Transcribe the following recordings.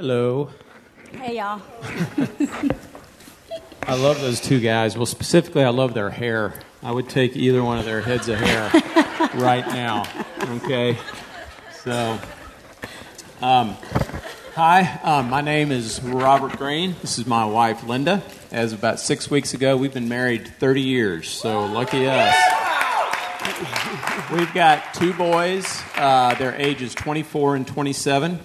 Hello. Hey, y'all. I love those two guys. Well, specifically, I love their hair. I would take either one of their heads of hair right now. Okay? So, um, hi, um, my name is Robert Green. This is my wife, Linda. As of about six weeks ago, we've been married 30 years, so lucky us. We've got two boys. Uh, their ages 24 and 27.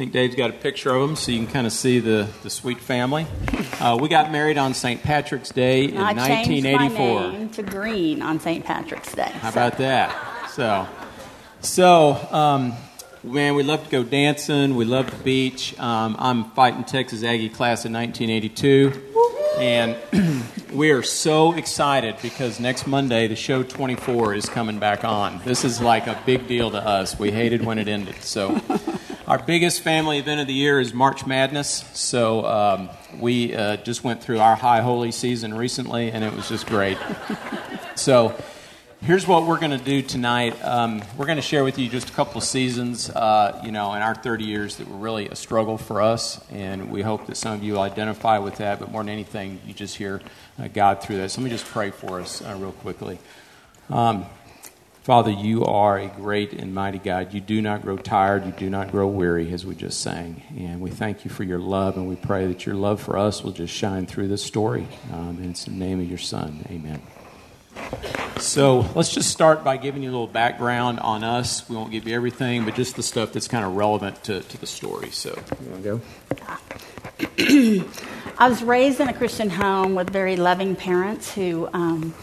I think Dave's got a picture of them so you can kind of see the, the sweet family. Uh, we got married on St. Patrick's Day in I changed my 1984. name to Green on St. Patrick's Day. How about that? So, so um, man, we love to go dancing. We love the beach. Um, I'm fighting Texas Aggie class in 1982, and we are so excited because next Monday the show 24 is coming back on. This is like a big deal to us. We hated when it ended. So, our biggest family event of the year is March Madness. So, um, we uh, just went through our high holy season recently, and it was just great. So, here's what we're going to do tonight. Um, we're going to share with you just a couple of seasons, uh, you know, in our 30 years that were really a struggle for us, and we hope that some of you identify with that. But more than anything, you just hear uh, God through that. So let me just pray for us uh, real quickly. Um, Father, you are a great and mighty God. You do not grow tired. You do not grow weary, as we just sang. And we thank you for your love, and we pray that your love for us will just shine through this story. Um, and it's in the name of your Son. Amen. So let's just start by giving you a little background on us. We won't give you everything, but just the stuff that's kind of relevant to, to the story. So, you want to go? I was raised in a Christian home with very loving parents who um,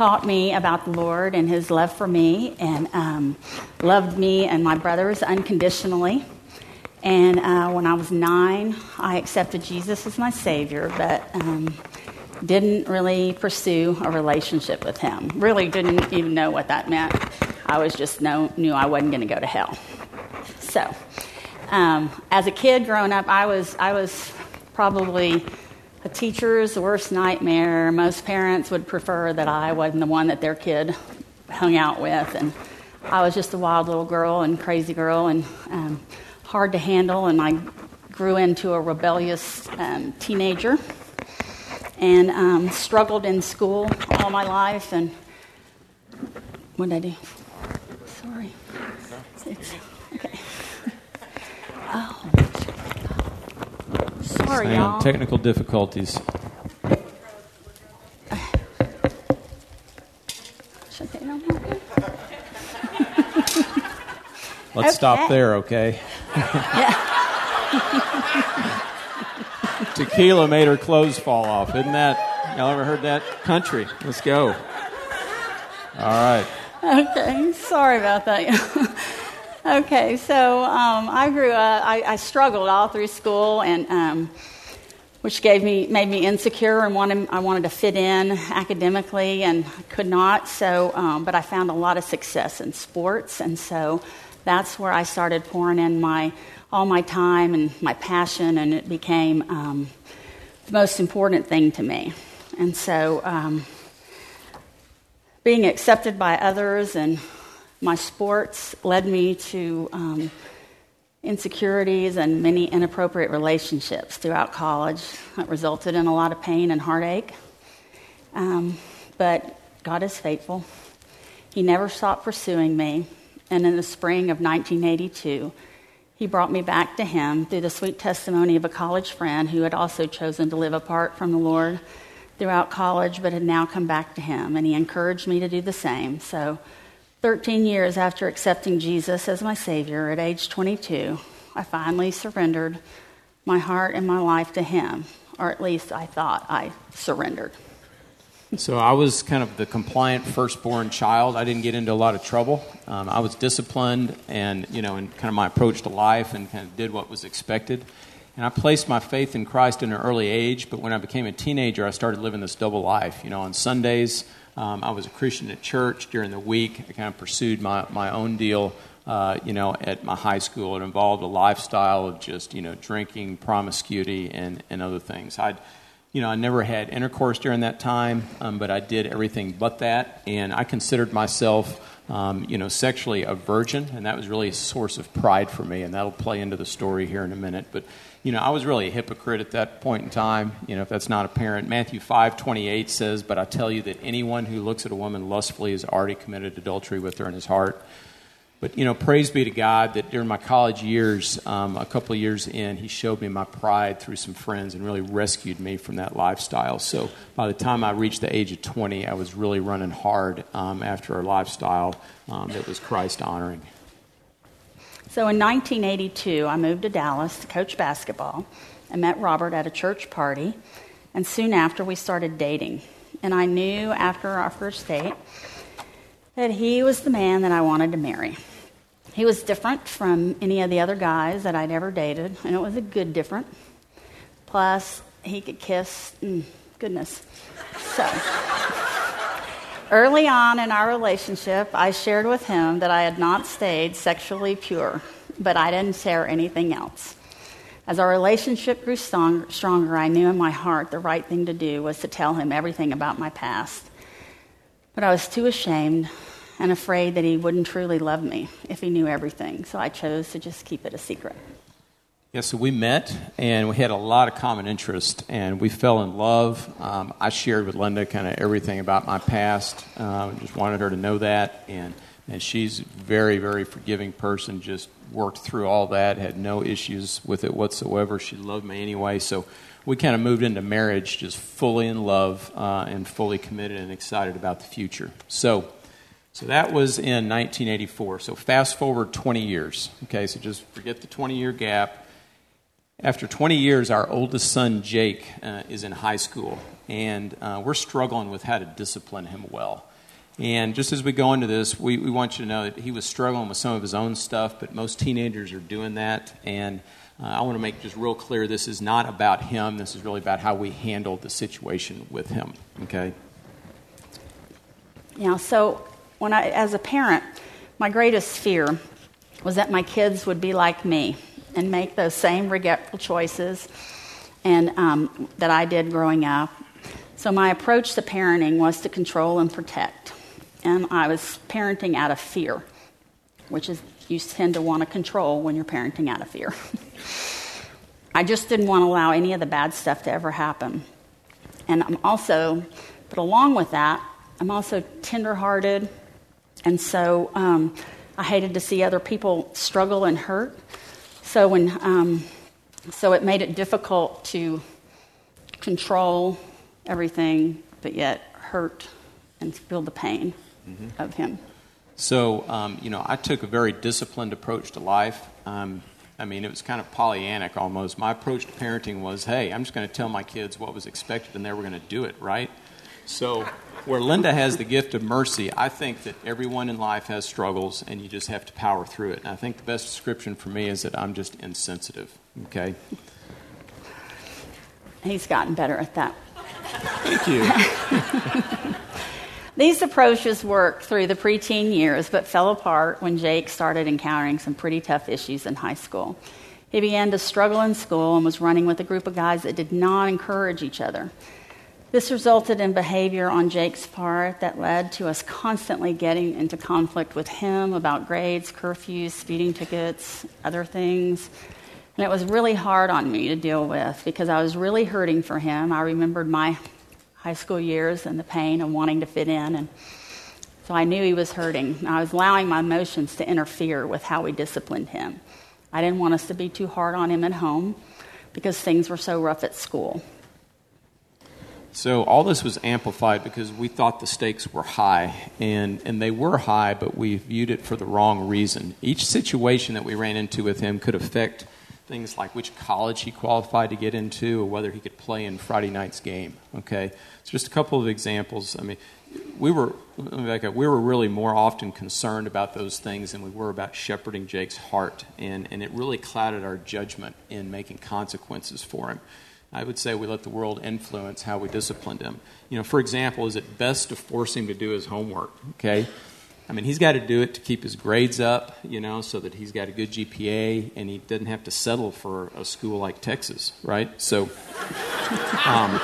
taught me about the Lord and His love for me and um, loved me and my brothers unconditionally. And uh, when I was nine, I accepted Jesus as my Savior, but um, didn't really pursue a relationship with Him. Really didn't even know what that meant. I was just know, knew I wasn't going to go to hell. So, um, as a kid growing up, I was I was probably a teacher's worst nightmare. Most parents would prefer that I wasn't the one that their kid hung out with, and I was just a wild little girl and crazy girl and um, hard to handle. And I grew into a rebellious um, teenager and um, struggled in school all my life. And what did I do? Sorry. It's, okay. Oh. Sorry, Hang y'all. technical difficulties. Should I take it on here? Let's stop there, okay? Tequila made her clothes fall off. Isn't that, y'all ever heard that? Country. Let's go. All right. Okay, sorry about that. Okay, so um, I grew up. I, I struggled all through school, and um, which gave me made me insecure and wanted I wanted to fit in academically, and could not. So, um, but I found a lot of success in sports, and so that's where I started pouring in my all my time and my passion, and it became um, the most important thing to me. And so. Um, being accepted by others and my sports led me to um, insecurities and many inappropriate relationships throughout college that resulted in a lot of pain and heartache. Um, but God is faithful. He never stopped pursuing me. And in the spring of 1982, he brought me back to him through the sweet testimony of a college friend who had also chosen to live apart from the Lord throughout college, but had now come back to him. And he encouraged me to do the same. So, 13 years after accepting Jesus as my Savior at age 22, I finally surrendered my heart and my life to him, or at least I thought I surrendered. So I was kind of the compliant firstborn child. I didn't get into a lot of trouble. Um, I was disciplined, and you know, in kind of my approach to life, and kind of did what was expected. And I placed my faith in Christ in an early age. But when I became a teenager, I started living this double life. You know, on Sundays, um, I was a Christian at church. During the week, I kind of pursued my my own deal. Uh, you know, at my high school, it involved a lifestyle of just you know drinking, promiscuity, and and other things. I'd you know, I never had intercourse during that time, um, but I did everything but that, and I considered myself, um, you know, sexually a virgin, and that was really a source of pride for me, and that'll play into the story here in a minute. But, you know, I was really a hypocrite at that point in time. You know, if that's not apparent, Matthew five twenty eight says, "But I tell you that anyone who looks at a woman lustfully has already committed adultery with her in his heart." But, you know, praise be to God that during my college years, um, a couple of years in, He showed me my pride through some friends and really rescued me from that lifestyle. So by the time I reached the age of 20, I was really running hard um, after a lifestyle um, that was Christ honoring. So in 1982, I moved to Dallas to coach basketball. I met Robert at a church party, and soon after, we started dating. And I knew after our first date that he was the man that I wanted to marry. He was different from any of the other guys that I'd ever dated, and it was a good different. Plus, he could kiss. Mm, goodness. So, early on in our relationship, I shared with him that I had not stayed sexually pure, but I didn't share anything else. As our relationship grew strong, stronger, I knew in my heart the right thing to do was to tell him everything about my past. But I was too ashamed and afraid that he wouldn't truly love me if he knew everything. So I chose to just keep it a secret. Yeah, so we met and we had a lot of common interest and we fell in love. Um, I shared with Linda kind of everything about my past. Uh, just wanted her to know that. And, and she's a very, very forgiving person, just worked through all that, had no issues with it whatsoever. She loved me anyway. So we kind of moved into marriage just fully in love uh, and fully committed and excited about the future. So, so that was in 1984. So fast forward 20 years. Okay, so just forget the 20 year gap. After 20 years, our oldest son, Jake, uh, is in high school, and uh, we're struggling with how to discipline him well. And just as we go into this, we, we want you to know that he was struggling with some of his own stuff, but most teenagers are doing that. And uh, I want to make just real clear this is not about him. This is really about how we handled the situation with him. Okay? Yeah, so when I, as a parent, my greatest fear was that my kids would be like me and make those same regretful choices and um, that I did growing up. So my approach to parenting was to control and protect, and I was parenting out of fear, which is you tend to want to control when you're parenting out of fear. I just didn't want to allow any of the bad stuff to ever happen. And I'm also, but along with that, I'm also tenderhearted and so um, I hated to see other people struggle and hurt. So when um, so it made it difficult to control everything, but yet hurt and feel the pain mm-hmm. of him. So um, you know, I took a very disciplined approach to life. Um, I mean, it was kind of Pollyannic almost. My approach to parenting was, hey, I'm just going to tell my kids what was expected, and they were going to do it, right? So where Linda has the gift of mercy, I think that everyone in life has struggles and you just have to power through it. And I think the best description for me is that I'm just insensitive. Okay? He's gotten better at that. Thank you. These approaches worked through the preteen years, but fell apart when Jake started encountering some pretty tough issues in high school. He began to struggle in school and was running with a group of guys that did not encourage each other. This resulted in behavior on Jake's part that led to us constantly getting into conflict with him about grades, curfews, speeding tickets, other things. And it was really hard on me to deal with because I was really hurting for him. I remembered my high school years and the pain of wanting to fit in. And so I knew he was hurting. I was allowing my emotions to interfere with how we disciplined him. I didn't want us to be too hard on him at home because things were so rough at school. So all this was amplified because we thought the stakes were high, and, and they were high, but we viewed it for the wrong reason. Each situation that we ran into with him could affect things like which college he qualified to get into or whether he could play in Friday night's game. Okay, so just a couple of examples. I mean, we were we were really more often concerned about those things than we were about shepherding Jake's heart, and, and it really clouded our judgment in making consequences for him. I would say we let the world influence how we disciplined him. You know, for example, is it best to force him to do his homework? Okay. I mean, he's got to do it to keep his grades up, you know, so that he's got a good GPA and he doesn't have to settle for a school like Texas, right? So, Um,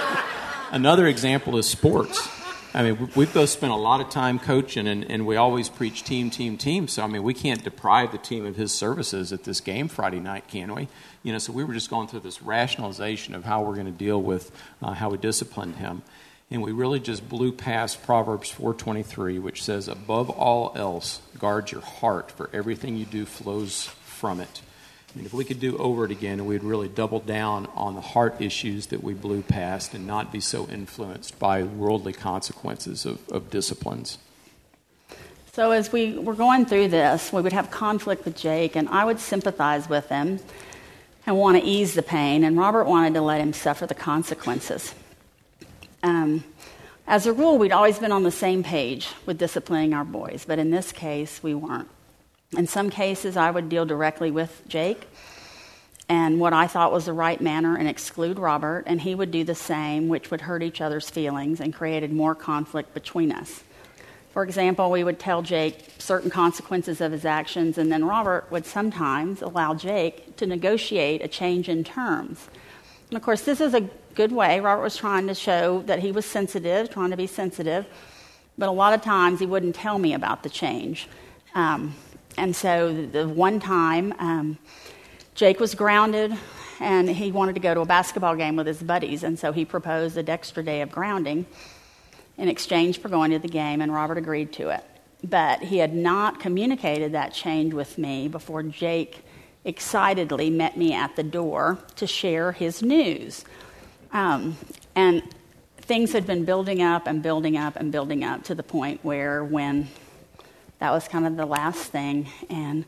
another example is sports. I mean, we've both spent a lot of time coaching, and, and we always preach team, team, team. So, I mean, we can't deprive the team of his services at this game Friday night, can we? You know, so we were just going through this rationalization of how we're going to deal with uh, how we disciplined him. And we really just blew past Proverbs 4.23, which says, above all else, guard your heart, for everything you do flows from it. I mean, if we could do over it again, we'd really double down on the heart issues that we blew past and not be so influenced by worldly consequences of, of disciplines. So, as we were going through this, we would have conflict with Jake, and I would sympathize with him and want to ease the pain, and Robert wanted to let him suffer the consequences. Um, as a rule, we'd always been on the same page with disciplining our boys, but in this case, we weren't. In some cases, I would deal directly with Jake and what I thought was the right manner and exclude Robert, and he would do the same, which would hurt each other's feelings and created more conflict between us. For example, we would tell Jake certain consequences of his actions, and then Robert would sometimes allow Jake to negotiate a change in terms. And of course, this is a good way. Robert was trying to show that he was sensitive, trying to be sensitive, but a lot of times he wouldn't tell me about the change. Um, and so the one time, um, Jake was grounded and he wanted to go to a basketball game with his buddies, and so he proposed a extra day of grounding in exchange for going to the game, and Robert agreed to it. But he had not communicated that change with me before Jake excitedly met me at the door to share his news. Um, and things had been building up and building up and building up to the point where when that was kind of the last thing. And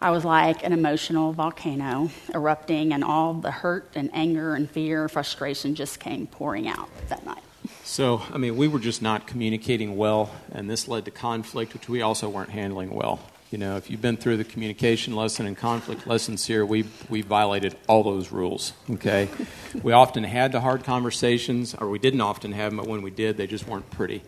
I was like an emotional volcano erupting, and all the hurt and anger and fear and frustration just came pouring out that night. So, I mean, we were just not communicating well, and this led to conflict, which we also weren't handling well. You know, if you've been through the communication lesson and conflict lessons here, we we violated all those rules. Okay, we often had the hard conversations, or we didn't often have them, but when we did, they just weren't pretty.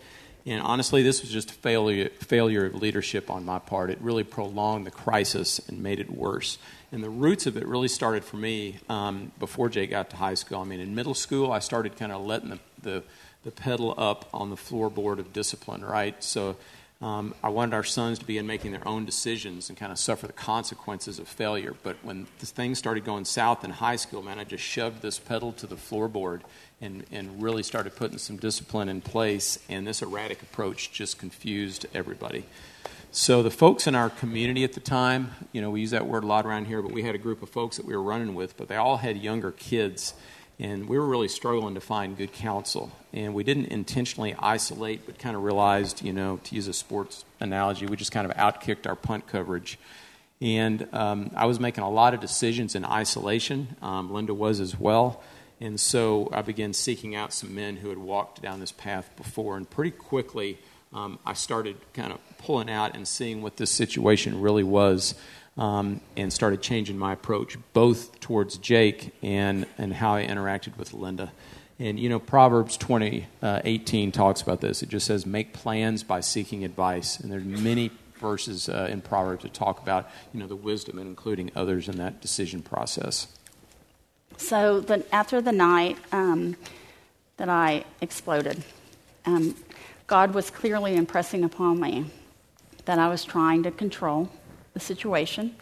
And honestly, this was just a failure, failure of leadership on my part. It really prolonged the crisis and made it worse. And the roots of it really started for me um, before Jay got to high school. I mean, in middle school, I started kind of letting the, the, the pedal up on the floorboard of discipline, right? So um, I wanted our sons to be in making their own decisions and kind of suffer the consequences of failure. But when things started going south in high school, man, I just shoved this pedal to the floorboard and, and really started putting some discipline in place. And this erratic approach just confused everybody. So the folks in our community at the time, you know, we use that word a lot around here, but we had a group of folks that we were running with, but they all had younger kids and we were really struggling to find good counsel. And we didn't intentionally isolate, but kind of realized, you know, to use a sports analogy, we just kind of outkicked our punt coverage. And um, I was making a lot of decisions in isolation. Um, Linda was as well. And so I began seeking out some men who had walked down this path before. And pretty quickly, um, I started kind of pulling out and seeing what this situation really was um, and started changing my approach both towards Jake and, and how I interacted with Linda. And you know, Proverbs 20, uh, 18 talks about this. It just says, make plans by seeking advice. And there's many verses uh, in Proverbs that talk about, you know, the wisdom and including others in that decision process. So the, after the night um, that I exploded, um, God was clearly impressing upon me that I was trying to control the situation,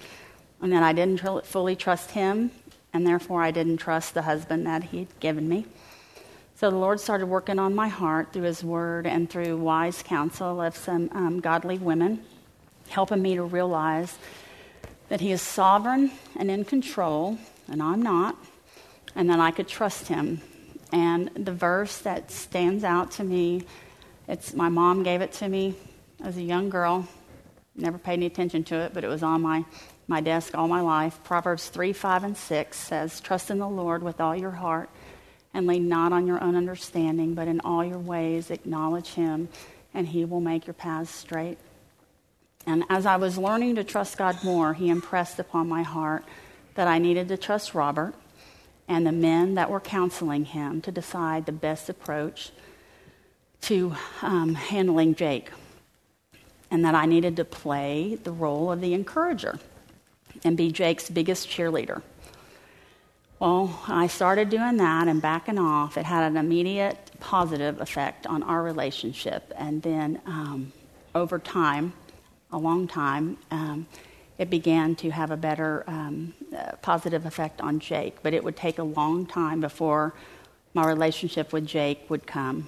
and that I didn't tr- fully trust him, and therefore I didn't trust the husband that he'd given me. So the Lord started working on my heart through His Word and through wise counsel of some um, godly women, helping me to realize that He is sovereign and in control, and I'm not, and that I could trust Him. And the verse that stands out to me, it's my mom gave it to me as a young girl, Never paid any attention to it, but it was on my, my desk all my life. Proverbs 3, 5, and 6 says, Trust in the Lord with all your heart and lean not on your own understanding, but in all your ways acknowledge him, and he will make your paths straight. And as I was learning to trust God more, he impressed upon my heart that I needed to trust Robert and the men that were counseling him to decide the best approach to um, handling Jake and that I needed to play the role of the encourager and be Jake's biggest cheerleader. Well, I started doing that and backing off. It had an immediate positive effect on our relationship. And then um, over time, a long time, um, it began to have a better um, positive effect on Jake. But it would take a long time before my relationship with Jake would come,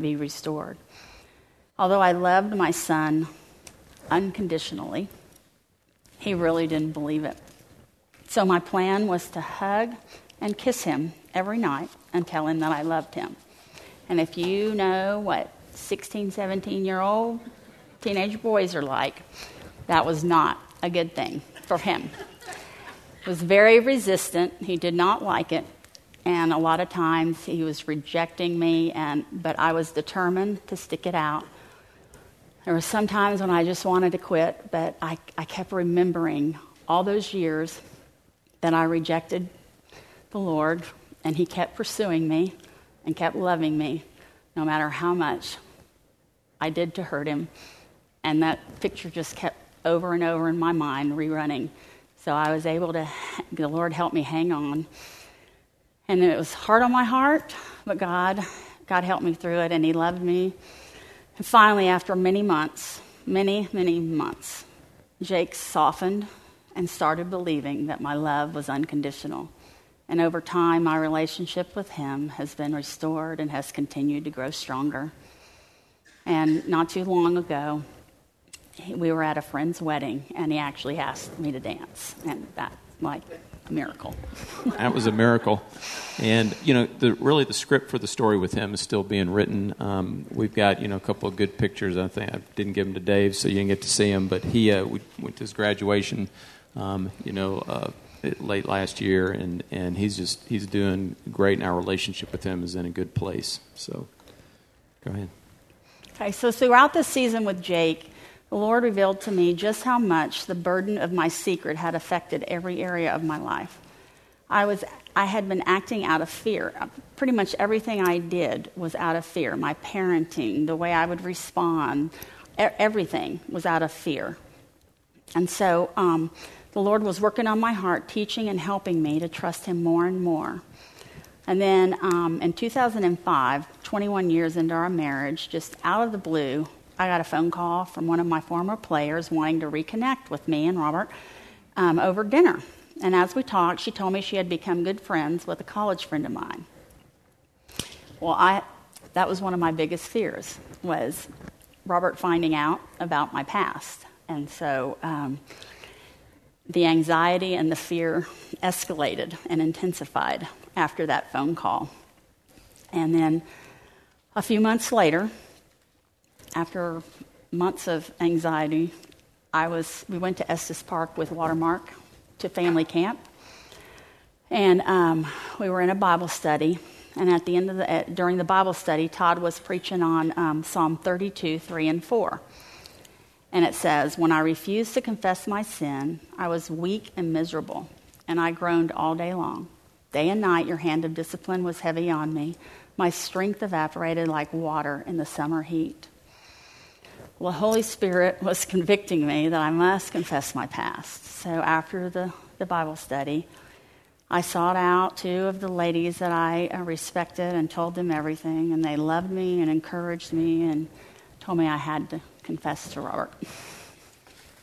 be restored. Although I loved my son unconditionally, he really didn't believe it. So my plan was to hug and kiss him every night and tell him that I loved him. And if you know what 16, 17 year old teenage boys are like, that was not a good thing for him. Was very resistant. He did not like it. And a lot of times he was rejecting me, and, but I was determined to stick it out. There were some times when I just wanted to quit, but I, I kept remembering all those years that I rejected the Lord, and He kept pursuing me and kept loving me no matter how much I did to hurt Him. And that picture just kept over and over in my mind, rerunning. So I was able to, the Lord helped me hang on. And it was hard on my heart, but God, God helped me through it, and He loved me. And finally, after many months, many, many months, Jake softened and started believing that my love was unconditional. And over time, my relationship with him has been restored and has continued to grow stronger. And not too long ago, we were at a friend's wedding, and he actually asked me to dance. And that, like, a miracle. that was a miracle. And, you know, the, really the script for the story with him is still being written. Um, we've got, you know, a couple of good pictures. I think I didn't give them to Dave, so you didn't get to see him. But he uh, we went to his graduation um, you know, uh, late last year, and, and he's just he's doing great, and our relationship with him is in a good place. So, go ahead. Okay, so throughout the season with Jake, the Lord revealed to me just how much the burden of my secret had affected every area of my life. I was I had been acting out of fear. Pretty much everything I did was out of fear. My parenting, the way I would respond, everything was out of fear. And so um, the Lord was working on my heart, teaching and helping me to trust Him more and more. And then um, in 2005, 21 years into our marriage, just out of the blue, I got a phone call from one of my former players wanting to reconnect with me and Robert um, over dinner. And as we talked, she told me she had become good friends with a college friend of mine. Well, I, that was one of my biggest fears was Robert finding out about my past. And so um, the anxiety and the fear escalated and intensified after that phone call. And then a few months later, after months of anxiety, I was, we went to Estes Park with Watermark to family camp. And um, we were in a Bible study. And at the end of the, during the Bible study, Todd was preaching on um, Psalm 32, 3 and 4. And it says, When I refused to confess my sin, I was weak and miserable, and I groaned all day long. Day and night, your hand of discipline was heavy on me. My strength evaporated like water in the summer heat. Well, the Holy Spirit was convicting me that I must confess my past. So after the, the Bible study, I sought out two of the ladies that I uh, respected and told them everything, and they loved me and encouraged me and told me I had to confess to Robert.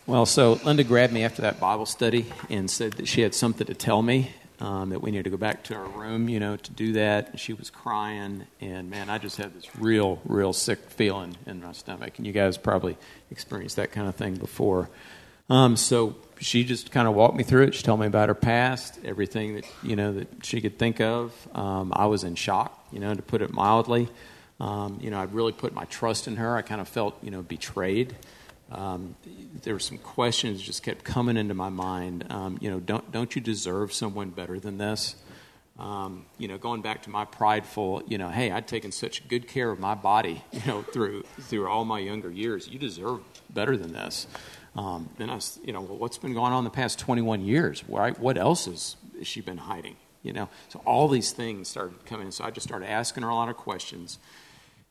Well, so Linda grabbed me after that Bible study and said that she had something to tell me, um, that we needed to go back to our room, you know, to do that. And she was crying, and man, I just had this real, real sick feeling in my stomach. And you guys probably experienced that kind of thing before. Um, so she just kind of walked me through it. She told me about her past, everything that you know that she could think of. Um, I was in shock, you know, to put it mildly. Um, you know, I'd really put my trust in her. I kind of felt, you know, betrayed. Um, there were some questions just kept coming into my mind. Um, you know, don't don't you deserve someone better than this? Um, you know, going back to my prideful, you know, hey, I'd taken such good care of my body, you know, through through all my younger years. You deserve better than this. Um, then I was, you know, well, what's been going on the past 21 years? Why, what else has, has she been hiding? You know, so all these things started coming. In. So I just started asking her a lot of questions.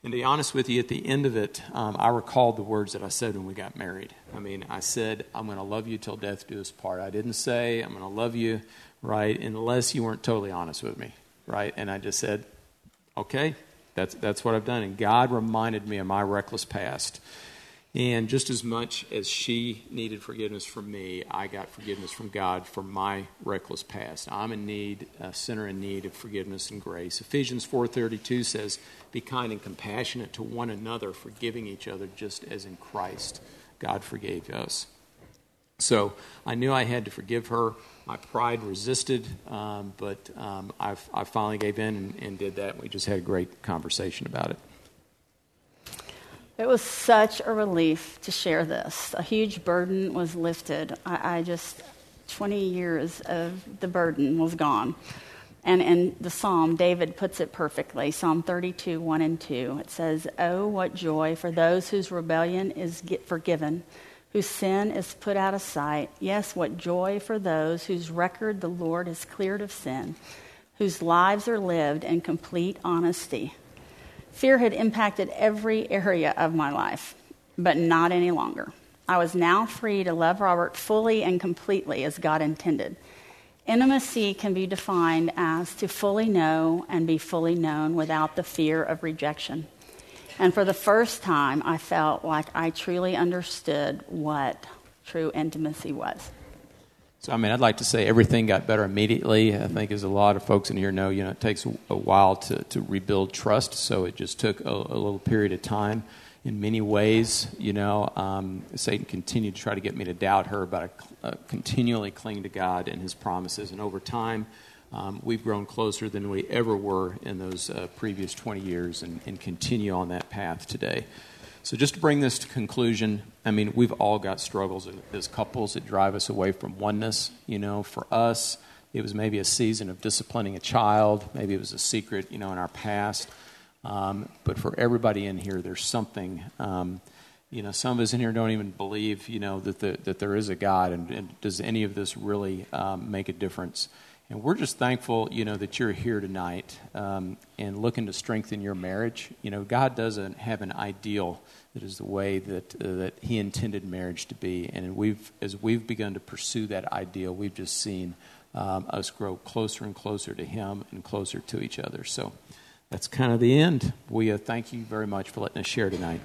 And to be honest with you, at the end of it, um, I recalled the words that I said when we got married. I mean, I said, I'm going to love you till death do us part. I didn't say, I'm going to love you, right, unless you weren't totally honest with me, right? And I just said, okay, that's, that's what I've done. And God reminded me of my reckless past. And just as much as she needed forgiveness from me, I got forgiveness from God for my reckless past. I'm in need, a sinner in need of forgiveness and grace. Ephesians 4:32 says, "Be kind and compassionate to one another, forgiving each other just as in Christ God forgave us." So I knew I had to forgive her. My pride resisted, um, but um, I, finally gave in and, and did that. We just had a great conversation about it. It was such a relief to share this. A huge burden was lifted. I, I just, 20 years of the burden was gone. And in the psalm, David puts it perfectly Psalm 32, 1 and 2. It says, Oh, what joy for those whose rebellion is forgiven, whose sin is put out of sight. Yes, what joy for those whose record the Lord has cleared of sin, whose lives are lived in complete honesty. Fear had impacted every area of my life, but not any longer. I was now free to love Robert fully and completely as God intended. Intimacy can be defined as to fully know and be fully known without the fear of rejection. And for the first time, I felt like I truly understood what true intimacy was. So, I mean, I'd like to say everything got better immediately. I think, as a lot of folks in here know, you know, it takes a while to, to rebuild trust. So it just took a, a little period of time. In many ways, you know, um, Satan continued to try to get me to doubt her, but I uh, continually cling to God and His promises. And over time, um, we've grown closer than we ever were in those uh, previous 20 years and, and continue on that path today. So, just to bring this to conclusion, I mean, we've all got struggles as couples that drive us away from oneness. You know, for us, it was maybe a season of disciplining a child, maybe it was a secret, you know, in our past. Um, but for everybody in here, there's something. Um, you know, some of us in here don't even believe, you know, that the, that there is a God, and, and does any of this really um, make a difference? And we're just thankful, you know, that you're here tonight um, and looking to strengthen your marriage. You know, God doesn't have an ideal that is the way that uh, that He intended marriage to be. And we've, as we've begun to pursue that ideal, we've just seen um, us grow closer and closer to Him and closer to each other. So that's kind of the end. We uh, thank you very much for letting us share tonight.